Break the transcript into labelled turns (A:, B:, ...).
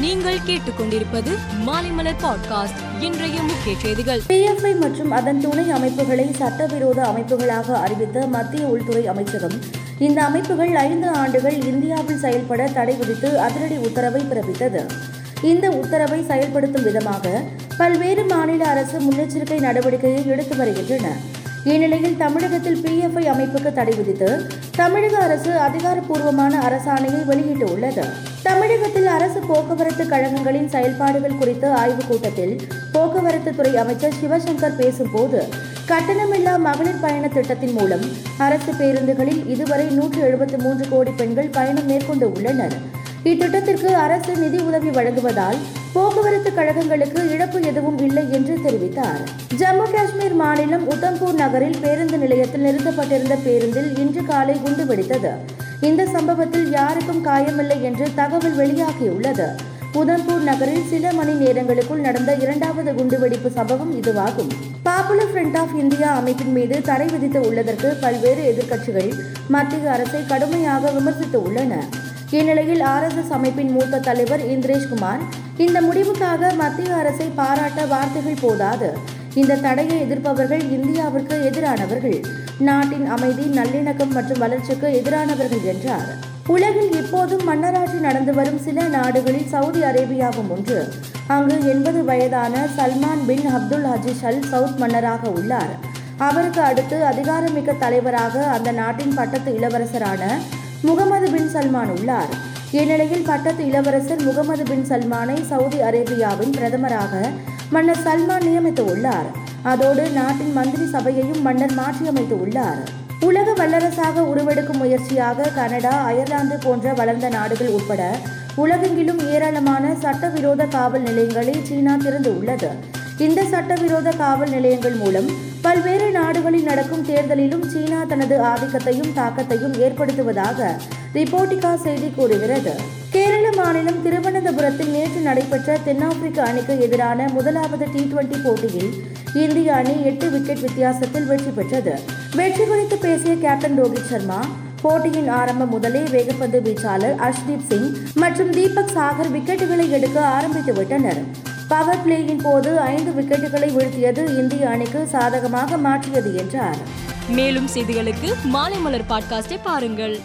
A: நீங்கள் கேட்டுக்கொண்டிருப்பது மாலைமலர் பாட்காஸ்ட். இன்றைய முக்கிய செய்திகள்.
B: பிஎஃப்ஐ மற்றும் அதன் துணை அமைப்புகளை சட்டவிரோத அமைப்புகளாக அறிவித்த மத்திய உள்துறை அமைச்சகம் இந்த அமைப்புகள் ஐந்து ஆண்டுகள் இந்தியாவில் செயல்பட தடை விதித்து அதிரடி உத்தரவை பிறப்பித்தது. இந்த உத்தரவை செயல்படுத்தும் விதமாக பல்வேறு மாநில அரசு முன்னெச்சரிக்கை நடவடிக்கையை எடுத்து வருகின்றன. இந்நிலையில் தமிழகத்தில் பிஎஃப்ஐ அமைப்புக்கு தடை விதித்து தமிழக அரசு அதிகாரப்பூர்வமான அரசாணையை வெளியிட்டுள்ளது. தமிழகத்தில் அரசு போக்குவரத்து கழகங்களின் செயல்பாடுகள் குறித்த ஆய்வுக் கூட்டத்தில் போக்குவரத்து துறை அமைச்சர் சிவசங்கர் பேசும்போது கட்டணமில்லா மகளிர் பயண திட்டத்தின் மூலம் அரசு பேருந்துகளில் இதுவரை நூற்று எழுபத்தி மூன்று கோடி பெண்கள் பயணம் மேற்கொண்டு உள்ளனர். இத்திட்டத்திற்கு அரசு நிதி உதவி வழங்குவதால் போக்குவரத்து கழகங்களுக்கு இழப்பு எதுவும் இல்லை என்று தெரிவித்தார். ஜம்மு காஷ்மீர் மாநிலம் உத்தம்பூர் நகரில் பேருந்து நிலையத்தில் நிறுத்தப்பட்டிருந்த பேருந்தில் இன்று காலை குண்டு வெடித்தது. இந்த சம்பவத்தில் யாருக்கும் காயமில்லை என்று தகவல் வெளியாகியுள்ளது. உதம்பூர் நகரில் சில மணி நேரங்களுக்குள் நடந்த இரண்டாவது குண்டுவெடிப்பு சம்பவம் இதுவாகும். பாப்புலர் ஃப்ரண்ட் ஆஃப் இந்தியா அமைப்பின் மீது தடை விதித்து உள்ளதற்கு பல்வேறு எதிர்க்கட்சிகள் மத்திய அரசை கடுமையாக விமர்சித்து உள்ளன. இந்நிலையில் ஆர்எஸ்எஸ் அமைப்பின் மூத்த தலைவர் இந்திரேஷ்குமார் இந்த முடிவுக்காக மத்திய அரசை பாராட்ட வார்த்தைகள் போதாது. இந்த தடையை எதிர்ப்பவர்கள் இந்தியாவிற்கு எதிரானவர்கள். நாட்டின் அமைதி நல்லிணக்கம் மற்றும் வளர்ச்சிக்கு எதிரானவர்கள் என்றார். உலகில் இப்போதும் மன்னராட்சி நடந்து வரும் சில நாடுகளில் சவுதி அரேபியாவும் ஒன்று. அங்கு எண்பது வயதான Salman bin Abdul Aziz Al Saud மன்னராக உள்ளார். அவருக்கு அடுத்து அதிகாரமிக்க தலைவராக அந்த நாட்டின் பட்டத்து இளவரசரான முகமது பின் சல்மான் உள்ளார். இந்நிலையில் பட்டத்து இளவரசர் முகமது பின் சல்மானை சவுதி அரேபியாவின் பிரதமராக மன்னர் சல்மான் நியமித்து உள்ளார். அதோடு நாட்டின் மந்திரி சபையையும் மன்னர் மாற்றியமைத்து உள்ளார். உலக வல்லரசாக உருவெடுக்கும் முயற்சியாக கனடா அயர்லாந்து போன்ற வளர்ந்த நாடுகள் உட்பட உலகெங்கிலும் ஏராளமான சட்டவிரோத காவல் நிலையங்களை சீனா திறந்து உள்ளது. இந்த சட்டவிரோத காவல் நிலையங்கள் மூலம் பல்வேறு நாடுகளில் நடக்கும் தேர்தலிலும் சீனா தனது ஆதிக்கத்தையும் தாக்கத்தையும் ஏற்படுத்துவதாக ரிப்போர்ட்டிகா செய்தி கூறுகிறது. கேரள மாநிலம் திருவனந்தபுரத்தில் நேற்று நடைபெற்ற தென்னாப்பிரிக்க அணிக்கு எதிரான முதலாவது டி டுவெண்டி போட்டியில் இந்திய அணி எட்டு விக்கெட் வித்தியாசத்தில் வெற்றி பெற்றது. வெற்றி குறித்து பேசிய கேப்டன் ரோஹித் சர்மா போட்டியின் ஆரம்பம் முதலே வேகப்பந்து வீச்சாளர் அஷ்தீப் சிங் மற்றும் தீபக் சாகர் விக்கெட்டுகளை எடுக்க ஆரம்பித்து விட்டனர் பவர் பிளேயின் போது ஐந்து விக்கெட்டுகளை வீழ்த்தியது இந்திய அணிக்கு சாதகமாக மாற்றியது என்றார்.
A: மேலும் செய்திகளுக்கு மாலைமலர் பாட்காஸ்டை பாருங்கள்.